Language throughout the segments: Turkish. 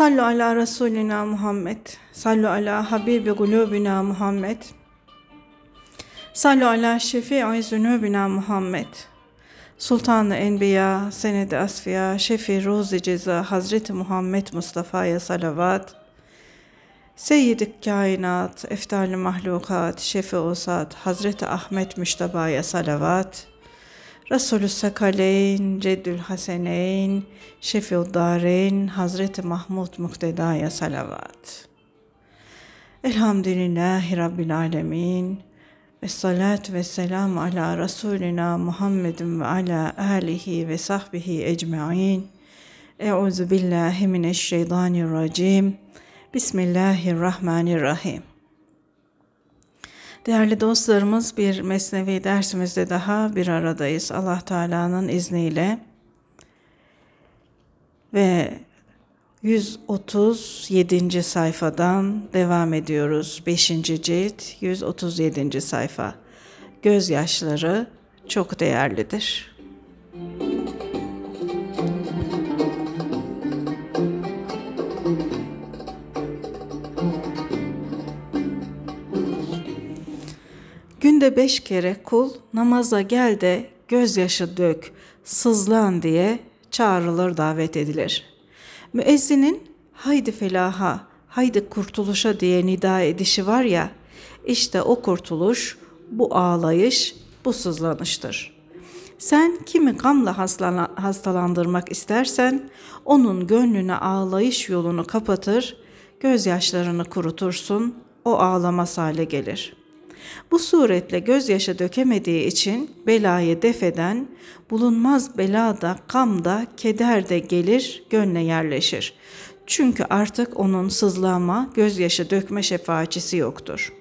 Sallu ala Resulina Muhammed. Sallu ala Habibi kulubina Muhammed. Sallu ala şefi'i zünubina Muhammed. Sultanı Enbiya, Senedi Asfiya, Şefi Ruzi Ceza, Hazreti Muhammed Mustafa'ya salavat. Seyyid-i Kainat, Eftal-i Mahlukat, Şefi Usat, Hazreti Ahmet Müştaba'ya salavat. Resulü Sekaleyn, Ceddül Haseneyn, Şefi'ud Dareyn, Hazreti Mahmud Mukteda'ya salavat. Elhamdülillahi Rabbil Alemin. Ve salat ve selam ala Resulina Muhammedin ve ala alihi ve sahbihi ecma'in. Euzu billahi mineşşeytanirracim. Bismillahirrahmanirrahim. Değerli dostlarımız bir mesnevi dersimizde daha bir aradayız. Allah Teala'nın izniyle ve 137. sayfadan devam ediyoruz. 5. cilt 137. sayfa. Gözyaşları çok değerlidir. Günde beş kere kul namaza gel de gözyaşı dök, sızlan diye çağrılır davet edilir. Müezzinin haydi felaha, haydi kurtuluşa diye nida edişi var ya, işte o kurtuluş, bu ağlayış, bu sızlanıştır. Sen kimi gamla hastalandırmak istersen, onun gönlüne ağlayış yolunu kapatır, gözyaşlarını kurutursun, o ağlamaz hale gelir.'' Bu suretle gözyaşı dökemediği için belayı defeden bulunmaz belada, kamda, keder de gelir, gönle yerleşir. Çünkü artık onun sızlama, gözyaşı dökme şefaatçisi yoktur.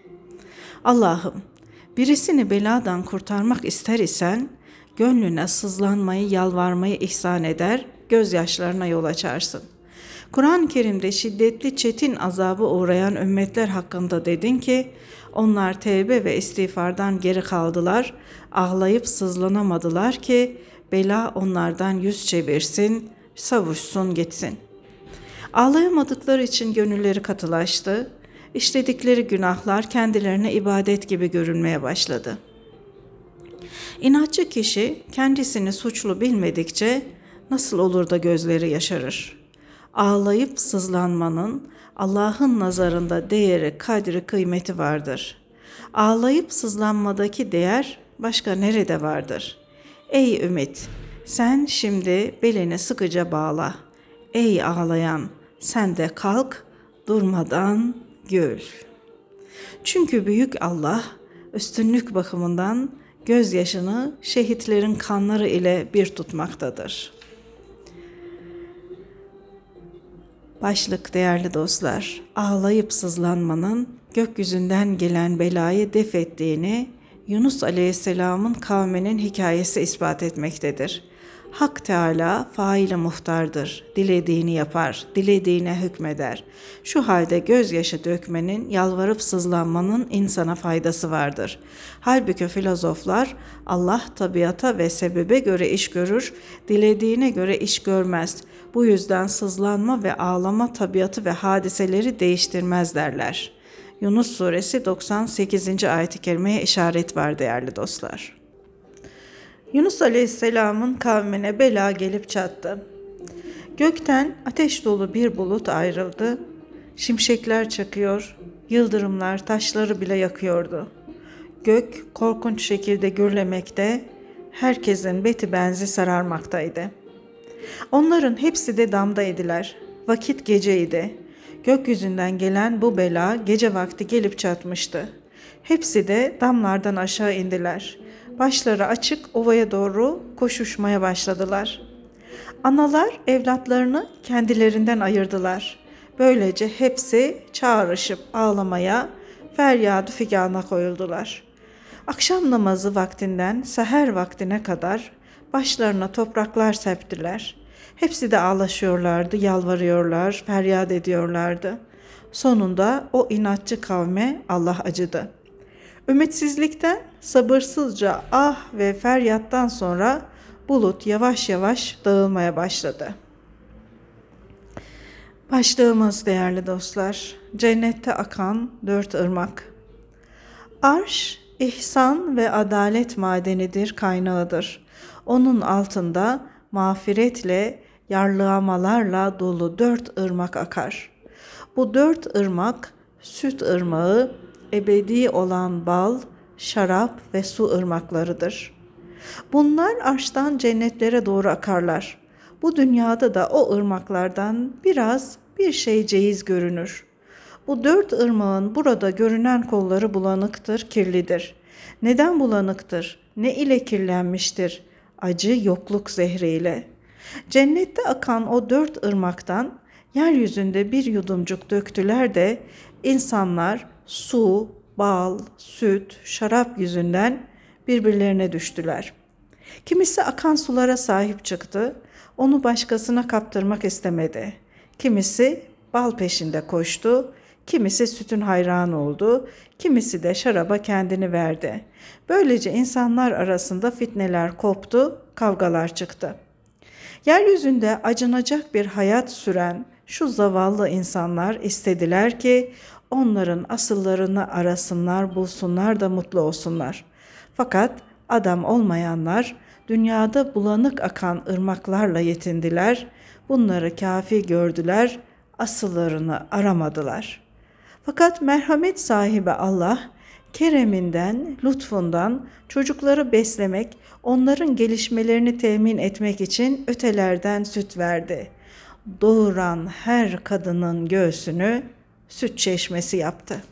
Allah'ım, birisini beladan kurtarmak ister isen, gönlüne sızlanmayı, yalvarmayı ihsan eder, gözyaşlarına yol açarsın. Kur'an-ı Kerim'de şiddetli çetin azabı uğrayan ümmetler hakkında dedin ki, onlar tevbe ve istiğfardan geri kaldılar, ağlayıp sızlanamadılar ki bela onlardan yüz çevirsin, savuşsun gitsin. Ağlayamadıkları için gönülleri katılaştı, işledikleri günahlar kendilerine ibadet gibi görünmeye başladı. İnatçı kişi kendisini suçlu bilmedikçe nasıl olur da gözleri yaşarır? Ağlayıp sızlanmanın Allah'ın nazarında değeri, kadri, kıymeti vardır. Ağlayıp sızlanmadaki değer başka nerede vardır? Ey ümit, sen şimdi belini sıkıca bağla. Ey ağlayan, sen de kalk, durmadan gül. Çünkü büyük Allah üstünlük bakımından gözyaşını şehitlerin kanları ile bir tutmaktadır.'' Başlık değerli dostlar, ağlayıp sızlanmanın gökyüzünden gelen belayı def ettiğini Yunus Aleyhisselam'ın kavminin hikayesi ispat etmektedir. Hak Teala faile muhtardır. Dilediğini yapar, dilediğine hükmeder. Şu halde gözyaşı dökmenin, yalvarıp sızlanmanın insana faydası vardır. Halbuki filozoflar Allah tabiata ve sebebe göre iş görür, dilediğine göre iş görmez. Bu yüzden sızlanma ve ağlama tabiatı ve hadiseleri değiştirmez derler. Yunus suresi 98. ayet-i kerimeye işaret var değerli dostlar. Yunus Aleyhisselam'ın kavmine bela gelip çattı. Gökten ateş dolu bir bulut ayrıldı. Şimşekler çakıyor, yıldırımlar taşları bile yakıyordu. Gök korkunç şekilde gürlemekte, herkesin beti benzi sararmaktaydı. Onların hepsi de damdaydılar. Vakit geceydi. Gökyüzünden gelen bu bela gece vakti gelip çatmıştı. Hepsi de damlardan aşağı indiler. Başları açık ovaya doğru koşuşmaya başladılar. Analar evlatlarını kendilerinden ayırdılar. Böylece hepsi çağrışıp ağlamaya, feryadı figana koyuldular. Akşam namazı vaktinden seher vaktine kadar başlarına topraklar septiler. Hepsi de ağlaşıyorlardı, yalvarıyorlar, feryat ediyorlardı. Sonunda o inatçı kavme Allah acıdı. Ümitsizlikten sabırsızca ah ve feryattan sonra bulut yavaş yavaş dağılmaya başladı. Başlığımız değerli dostlar, cennette akan dört ırmak. Arş, ihsan ve adalet madenidir, kaynağıdır. Onun altında mağfiretle, yarlığamalarla dolu dört ırmak akar. Bu dört ırmak, süt ırmağı, ebedi olan bal, şarap ve su ırmaklarıdır. Bunlar arştan cennetlere doğru akarlar. Bu dünyada da o ırmaklardan biraz bir şey ceyiz görünür. Bu dört ırmağın burada görünen kolları bulanıktır, kirlidir. Neden bulanıktır? Ne ile kirlenmiştir? Acı yokluk zehriyle. Cennette akan o dört ırmaktan yeryüzünde bir yudumcuk döktüler de insanlar su, bal, süt, şarap yüzünden birbirlerine düştüler. Kimisi akan sulara sahip çıktı, onu başkasına kaptırmak istemedi. Kimisi bal peşinde koştu, kimisi sütün hayranı oldu, kimisi de şaraba kendini verdi. Böylece insanlar arasında fitneler koptu, kavgalar çıktı. Yeryüzünde acınacak bir hayat süren şu zavallı insanlar istediler ki onların asıllarını arasınlar, bulsunlar da mutlu olsunlar. Fakat adam olmayanlar dünyada bulanık akan ırmaklarla yetindiler, bunları kafi gördüler, asıllarını aramadılar. Fakat merhamet sahibi Allah, kereminden, lütfundan çocukları beslemek, onların gelişmelerini temin etmek için ötelerden süt verdi. Doğuran her kadının göğsünü süt çeşmesi yaptı.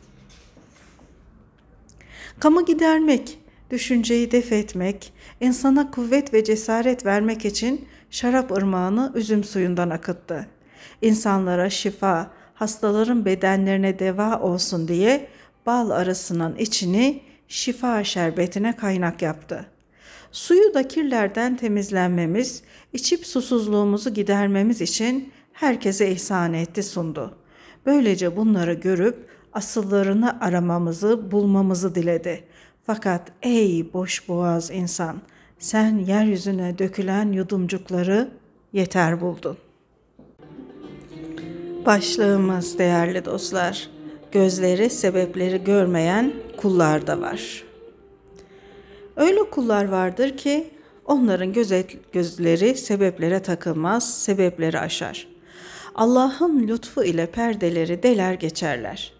Kamu gidermek, düşünceyi def etmek, insana kuvvet ve cesaret vermek için şarap ırmağını üzüm suyundan akıttı. İnsanlara şifa, hastaların bedenlerine deva olsun diye bal arasının içini şifa şerbetine kaynak yaptı. Suyu da kirlerden temizlenmemiz, içip susuzluğumuzu gidermemiz için herkese ihsan etti sundu. Böylece bunları görüp asıllarını aramamızı, bulmamızı diledi. Fakat ey boş boğaz insan, sen yeryüzüne dökülen yudumcukları yeter buldun. Başlığımız değerli dostlar, gözleri sebepleri görmeyen kullar da var. Öyle kullar vardır ki onların gözet, gözleri sebeplere takılmaz, sebepleri aşar. Allah'ın lütfu ile perdeleri deler geçerler.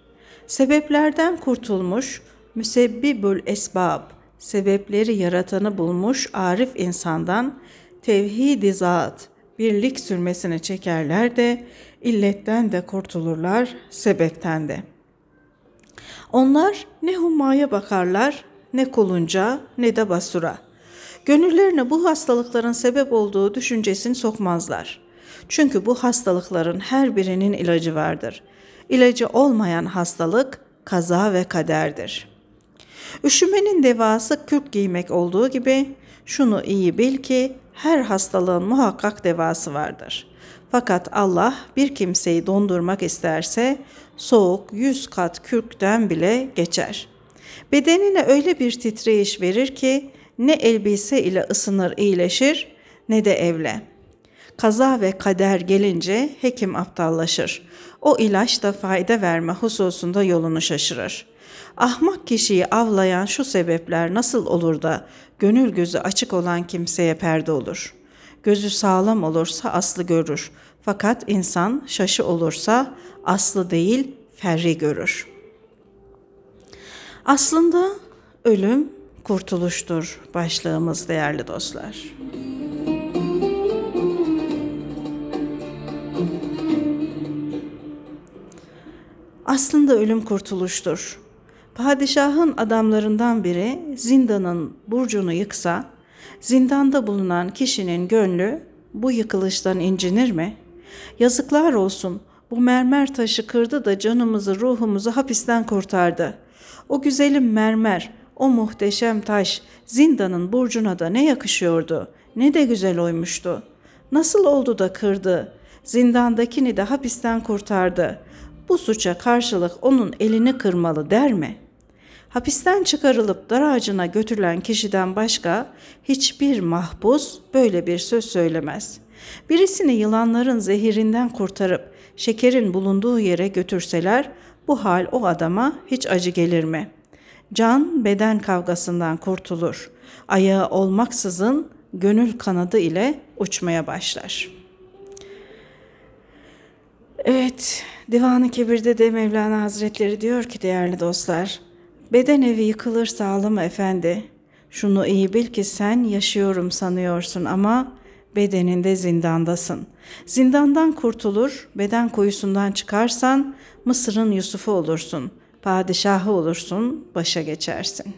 Sebeplerden kurtulmuş, müsebbibül esbab, sebepleri yaratanı bulmuş arif insandan tevhid-i zat, birlik sürmesini çekerler de illetten de kurtulurlar, sebepten de. Onlar ne humaya bakarlar, ne kulunca, ne de basura. Gönüllerine bu hastalıkların sebep olduğu düşüncesini sokmazlar. Çünkü bu hastalıkların her birinin ilacı vardır. İlacı olmayan hastalık kaza ve kaderdir. Üşümenin devası kürk giymek olduğu gibi şunu iyi bil ki her hastalığın muhakkak devası vardır. Fakat Allah bir kimseyi dondurmak isterse soğuk yüz kat kürkten bile geçer. Bedenine öyle bir titreyiş verir ki ne elbise ile ısınır iyileşir ne de evle. Kaza ve kader gelince hekim aptallaşır. O ilaç da fayda verme hususunda yolunu şaşırır. Ahmak kişiyi avlayan şu sebepler nasıl olur da gönül gözü açık olan kimseye perde olur. Gözü sağlam olursa aslı görür. Fakat insan şaşı olursa aslı değil ferri görür. Aslında ölüm kurtuluştur başlığımız değerli dostlar. Aslında ölüm kurtuluştur. Padişahın adamlarından biri zindanın burcunu yıksa, zindanda bulunan kişinin gönlü bu yıkılıştan incinir mi? Yazıklar olsun, bu mermer taşı kırdı da canımızı, ruhumuzu hapisten kurtardı. O güzelim mermer, o muhteşem taş zindanın burcuna da ne yakışıyordu, ne de güzel oymuştu. Nasıl oldu da kırdı? Zindandakini de hapisten kurtardı. Bu suça karşılık onun elini kırmalı der mi?'' Hapisten çıkarılıp dar ağacına götürülen kişiden başka hiçbir mahpus böyle bir söz söylemez. Birisini yılanların zehirinden kurtarıp şekerin bulunduğu yere götürseler bu hal o adama hiç acı gelir mi? Can beden kavgasından kurtulur. Ayağı olmaksızın gönül kanadı ile uçmaya başlar. Evet, Divan-ı Kebir'de de Mevlana Hazretleri diyor ki değerli dostlar, beden evi yıkılır sağlam efendi. Şunu iyi bil ki sen yaşıyorum sanıyorsun ama bedeninde zindandasın. Zindandan kurtulur, beden kuyusundan çıkarsan Mısır'ın Yusuf'u olursun, padişahı olursun, başa geçersin.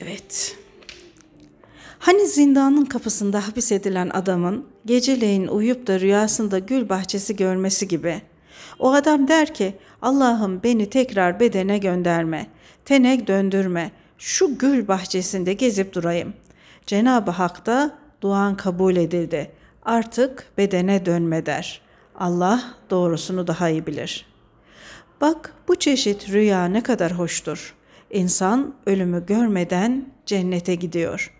Evet. Hani zindanın kapısında hapis edilen adamın geceleyin uyuyup da rüyasında gül bahçesi görmesi gibi. O adam der ki Allah'ım beni tekrar bedene gönderme, tene döndürme, şu gül bahçesinde gezip durayım. Cenab-ı Hak da duan kabul edildi. Artık bedene dönme der. Allah doğrusunu daha iyi bilir. Bak bu çeşit rüya ne kadar hoştur. İnsan ölümü görmeden cennete gidiyor.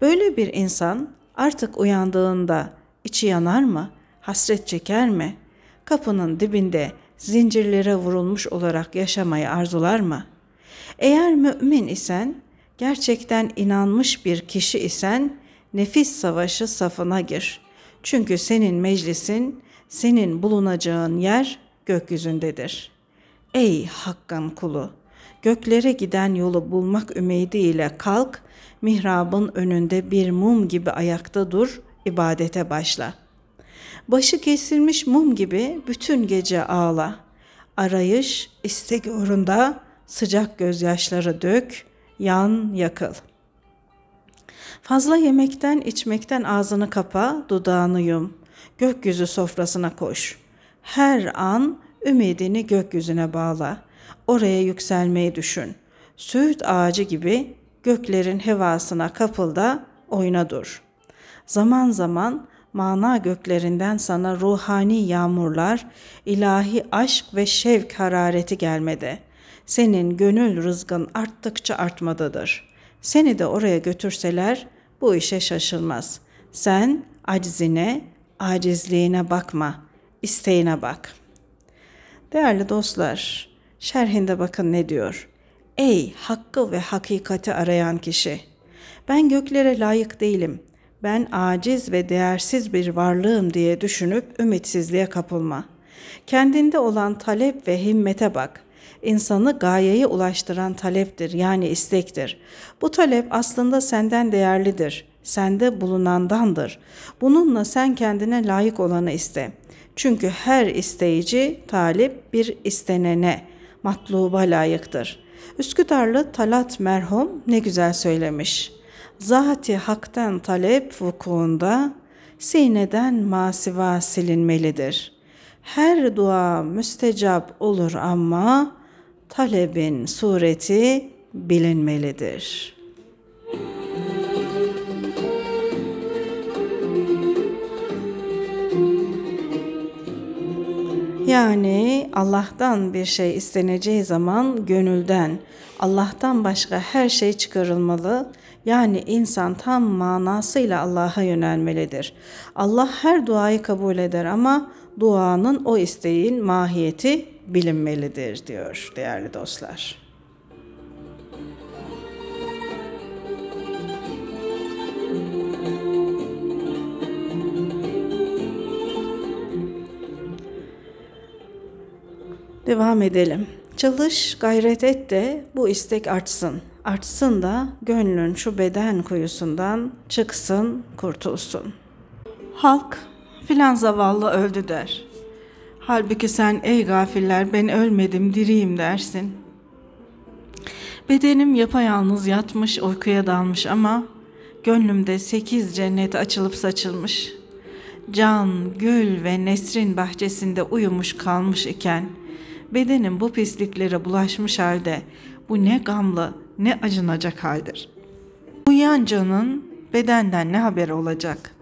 Böyle bir insan artık uyandığında içi yanar mı? Hasret çeker mi? Kapının dibinde zincirlere vurulmuş olarak yaşamayı arzular mı? Eğer mümin isen, gerçekten inanmış bir kişi isen nefis savaşı safına gir. Çünkü senin meclisin, senin bulunacağın yer gökyüzündedir. Ey Hakk'ın kulu! Göklere giden yolu bulmak ümidiyle kalk, mihrabın önünde bir mum gibi ayakta dur, ibadete başla. Başı kesilmiş mum gibi bütün gece ağla. Arayış, istek uğrunda sıcak gözyaşları dök, yan yakıl. Fazla yemekten içmekten ağzını kapa, dudağını yum. Gökyüzü sofrasına koş. Her an ümidini gökyüzüne bağla. Oraya yükselmeyi düşün. Söğüt ağacı gibi göklerin hevasına kapılda oyna dur. Zaman zaman mana göklerinden sana ruhani yağmurlar, ilahi aşk ve şevk harareti gelmede. Senin gönül rızgın arttıkça artmadadır. Seni de oraya götürseler bu işe şaşılmaz. Sen aczine, acizliğine bakma, isteğine bak. Değerli dostlar, şerhinde bakın ne diyor. Ey hakkı ve hakikati arayan kişi! Ben göklere layık değilim. Ben aciz ve değersiz bir varlığım diye düşünüp ümitsizliğe kapılma. Kendinde olan talep ve himmete bak. İnsanı gayeye ulaştıran taleptir yani istektir. Bu talep aslında senden değerlidir. Sende bulunandandır. Bununla sen kendine layık olanı iste. Çünkü her isteyici talip bir istenene, matluba layıktır.'' Üsküdarlı Talat merhum ne güzel söylemiş. Zati haktan talep vukuunda sineden masiva silinmelidir. Her dua müstecap olur ama talebin sureti bilinmelidir.'' Yani Allah'tan bir şey isteneceği zaman gönülden, Allah'tan başka her şey çıkarılmalı. Yani insan tam manasıyla Allah'a yönelmelidir. Allah her duayı kabul eder ama duanın o isteğin mahiyeti bilinmelidir diyor değerli dostlar. Devam edelim. Çalış, gayret et de bu istek artsın. Artsın da gönlün şu beden kuyusundan çıksın, kurtulsun. Halk filan zavallı öldü der. Halbuki sen ey gafiller ben ölmedim diriyim dersin. Bedenim yapayalnız yatmış uykuya dalmış ama gönlümde sekiz cennet açılıp saçılmış. Can, gül ve nesrin bahçesinde uyumuş kalmış iken.'' Bedenim bu pisliklere bulaşmış halde bu ne gamlı ne acınacak haldir. Uyuyan canın bedenden ne haberi olacak?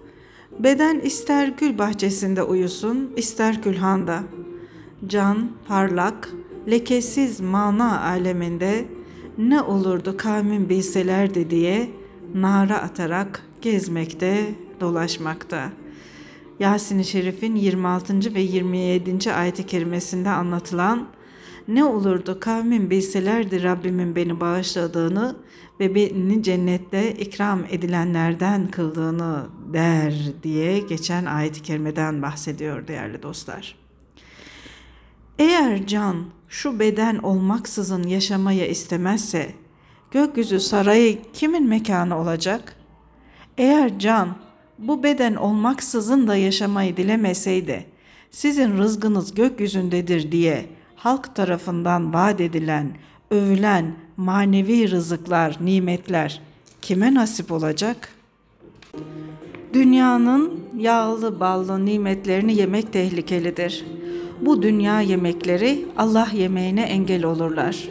Beden ister gül bahçesinde uyusun, ister külhanda. Can, parlak, lekesiz mana aleminde ne olurdu kavmin bilselerdi diye nara atarak gezmekte, dolaşmakta. Yasin-i Şerif'in 26. ve 27. ayet-i kerimesinde anlatılan ne olurdu kavmin bilselerdi Rabbimin beni bağışladığını ve beni cennette ikram edilenlerden kıldığını der diye geçen ayet-i kerimeden bahsediyor değerli dostlar. Eğer can şu beden olmaksızın yaşamayı istemezse gökyüzü sarayı kimin mekanı olacak? Eğer can bu beden olmaksızın da yaşamayı dilemeseydi sizin rızgınız gökyüzündedir diye halk tarafından vaat edilen, övülen manevi rızıklar, nimetler kime nasip olacak? Dünyanın yağlı ballı nimetlerini yemek tehlikelidir. Bu dünya yemekleri Allah yemeğine engel olurlar.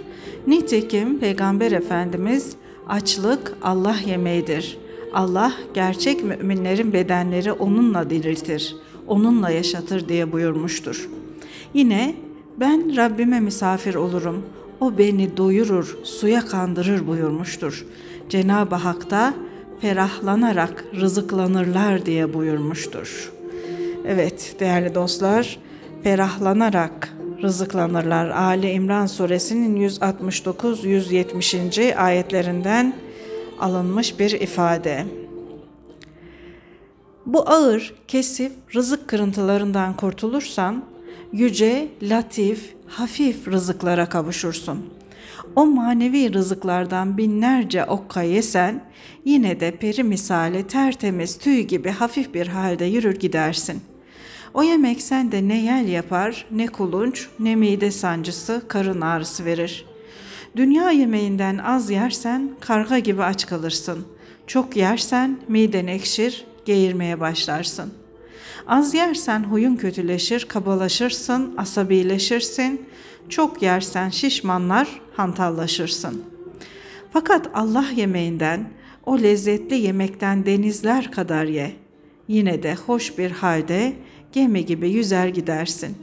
Nitekim Peygamber Efendimiz açlık Allah yemeğidir. Allah gerçek müminlerin bedenleri onunla diriltir, onunla yaşatır diye buyurmuştur. Yine ben Rabbime misafir olurum. O beni doyurur, suya kandırır buyurmuştur. Cenab-ı Hak da ferahlanarak rızıklanırlar diye buyurmuştur. Evet değerli dostlar, ferahlanarak rızıklanırlar. Ali İmran suresinin 169-170. ayetlerinden alınmış bir ifade. Bu ağır, kesif rızık kırıntılarından kurtulursan yüce, latif, hafif rızıklara kavuşursun. O manevi rızıklardan binlerce okka yesen yine de peri misali tertemiz tüy gibi hafif bir halde yürür gidersin. O yemek sende ne yel yapar, ne kulunç, ne mide sancısı, karın ağrısı verir. Dünya yemeğinden az yersen karga gibi aç kalırsın. Çok yersen miden ekşir, geğirmeye başlarsın. Az yersen huyun kötüleşir, kabalaşırsın, asabileşirsin. Çok yersen şişmanlar, hantallaşırsın. Fakat Allah yemeğinden, o lezzetli yemekten denizler kadar ye. Yine de hoş bir halde gemi gibi yüzer gidersin.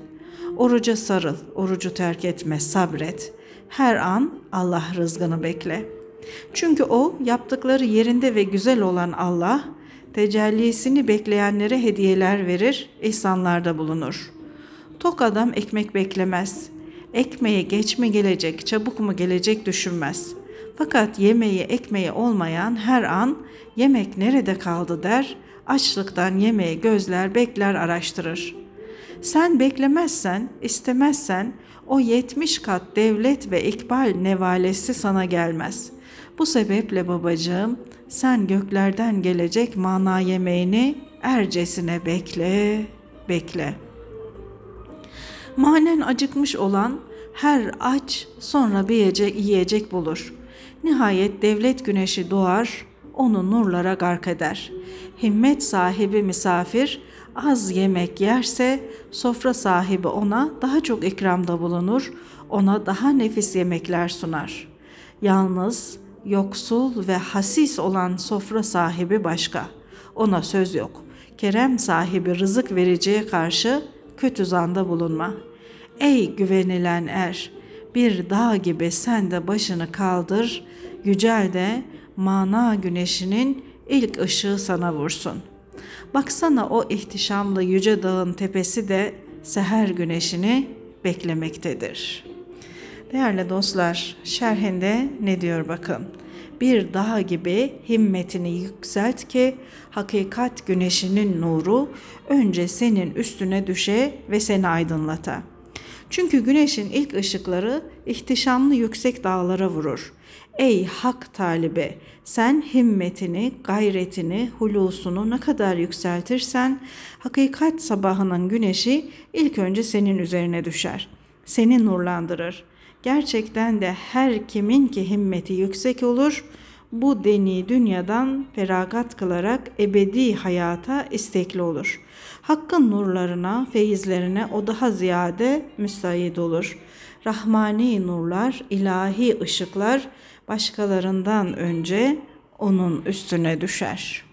Oruca sarıl, orucu terk etme, sabret. Her an Allah rızgını bekle. Çünkü o yaptıkları yerinde ve güzel olan Allah, tecellisini bekleyenlere hediyeler verir, ihsanlarda bulunur. Tok adam ekmek beklemez. Ekmeğe geç mi gelecek, çabuk mu gelecek düşünmez. Fakat yemeği ekmeği olmayan her an yemek nerede kaldı der, açlıktan yemeği gözler bekler araştırır. Sen beklemezsen, istemezsen o yetmiş kat devlet ve ikbal nevalesi sana gelmez. Bu sebeple babacığım sen göklerden gelecek mana yemeğini ercesine bekle, bekle. Manen acıkmış olan her aç sonra bir yiyecek, yiyecek bulur. Nihayet devlet güneşi doğar, onu nurlara gark eder. Himmet sahibi misafir az yemek yerse sofra sahibi ona daha çok ikramda bulunur, ona daha nefis yemekler sunar. Yalnız yoksul ve hasis olan sofra sahibi başka. Ona söz yok. Kerem sahibi rızık vericiye karşı kötü zanda bulunma. Ey güvenilen er, bir dağ gibi sen de başını kaldır, yücel de mana güneşinin ilk ışığı sana vursun. Baksana o ihtişamlı yüce dağın tepesi de seher güneşini beklemektedir.'' Değerli dostlar, şerhinde ne diyor bakın. Bir dağ gibi himmetini yükselt ki hakikat güneşinin nuru önce senin üstüne düşe ve seni aydınlata. Çünkü güneşin ilk ışıkları ihtişamlı yüksek dağlara vurur. Ey hak talibe, sen himmetini, gayretini, hulusunu ne kadar yükseltirsen, hakikat sabahının güneşi ilk önce senin üzerine düşer. Seni nurlandırır.'' Gerçekten de her kimin ki himmeti yüksek olur, bu deni dünyadan feragat kılarak ebedi hayata istekli olur. Hakkın nurlarına, feyizlerine o daha ziyade müstahit olur. Rahmani nurlar, ilahi ışıklar başkalarından önce onun üstüne düşer.''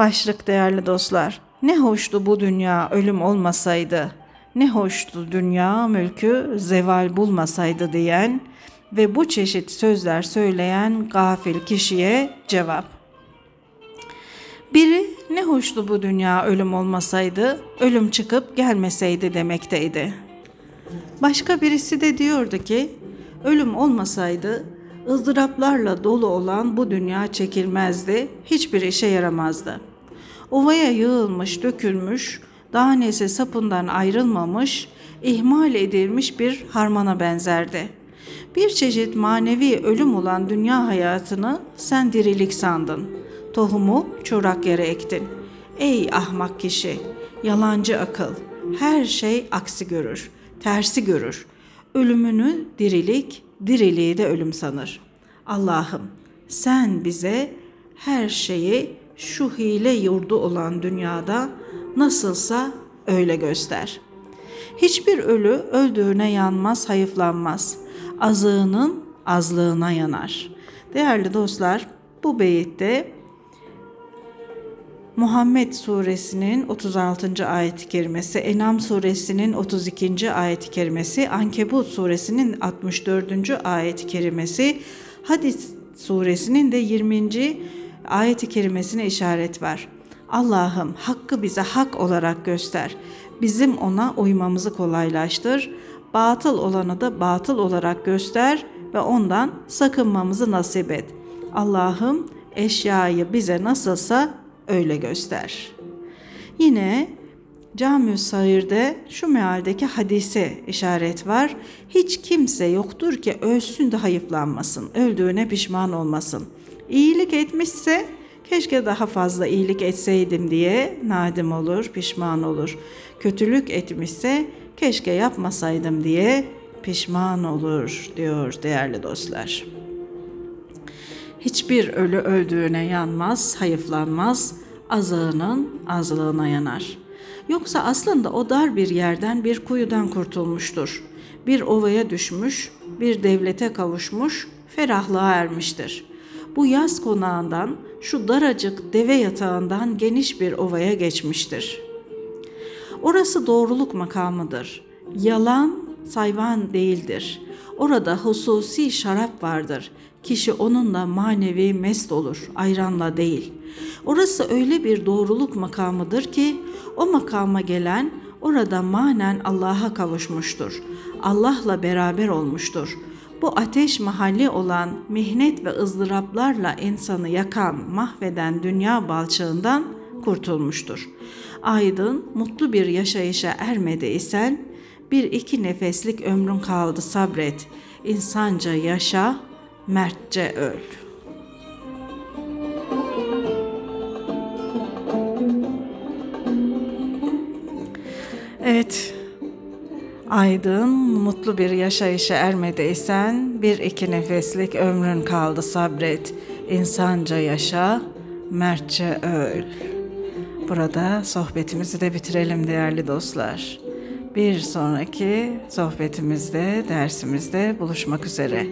Başlık değerli dostlar. Ne hoştu bu dünya ölüm olmasaydı. ne hoştu dünya mülkü zeval bulmasaydı diyen ve bu çeşit sözler söyleyen gafil kişiye cevap. Biri ne hoştu bu dünya ölüm olmasaydı, ölüm çıkıp gelmeseydi demekteydi. Başka birisi de diyordu ki, ölüm olmasaydı ızdıraplarla dolu olan bu dünya çekilmezdi, hiçbir işe yaramazdı. Ovaya yığılmış, dökülmüş, danesi sapından ayrılmamış, ihmal edilmiş bir harmana benzerdi. Bir çeşit manevi ölüm olan dünya hayatını sen dirilik sandın. Tohumu çorak yere ektin. Ey ahmak kişi, yalancı akıl, her şey aksi görür, tersi görür. Ölümünü dirilik, diriliği de ölüm sanır. Allah'ım sen bize her şeyi şu hile yurdu olan dünyada nasılsa öyle göster. Hiçbir ölü öldüğüne yanmaz, hayıflanmaz. Azığının azlığına yanar. Değerli dostlar, bu beyitte Muhammed suresinin 36. ayet-i kerimesi, Enam suresinin 32. ayet-i kerimesi, Ankebut suresinin 64. ayet-i kerimesi, Hadis suresinin de 20. ayet-i kerimesine işaret var. Allah'ım hakkı bize hak olarak göster. Bizim ona uymamızı kolaylaştır. Batıl olanı da batıl olarak göster ve ondan sakınmamızı nasip et. Allah'ım eşyayı bize nasılsa öyle göster. Yine Cami-ü Sair'de şu mealdeki hadise işaret var. Hiç kimse yoktur ki ölsün de hayıflanmasın, öldüğüne pişman olmasın. İyilik etmişse keşke daha fazla iyilik etseydim diye nadim olur, pişman olur. Kötülük etmişse keşke yapmasaydım diye pişman olur diyor değerli dostlar. Hiçbir ölü öldüğüne yanmaz, hayıflanmaz, azığının azlığına yanar. Yoksa aslında o dar bir yerden bir kuyudan kurtulmuştur. Bir ovaya düşmüş, bir devlete kavuşmuş, ferahlığa ermiştir. Bu yaz konağından, şu daracık deve yatağından geniş bir ovaya geçmiştir. Orası doğruluk makamıdır. Yalan sayvan değildir. Orada hususi şarap vardır. Kişi onunla manevi mest olur, ayranla değil. Orası öyle bir doğruluk makamıdır ki o makama gelen orada manen Allah'a kavuşmuştur. Allah'la beraber olmuştur. Bu ateş mahalli olan mihnet ve ızdıraplarla insanı yakan, mahveden dünya balçığından kurtulmuştur. Aydın, mutlu bir yaşayışa ermediysen, bir iki nefeslik ömrün kaldı sabret. İnsanca yaşa, mertçe öl. Evet, aydın, mutlu bir yaşayışa ermediysen bir iki nefeslik ömrün kaldı sabret. İnsanca yaşa, mertçe öl. Burada sohbetimizi de bitirelim değerli dostlar. Bir sonraki sohbetimizde, dersimizde buluşmak üzere.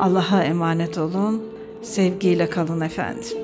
Allah'a emanet olun. Sevgiyle kalın efendim.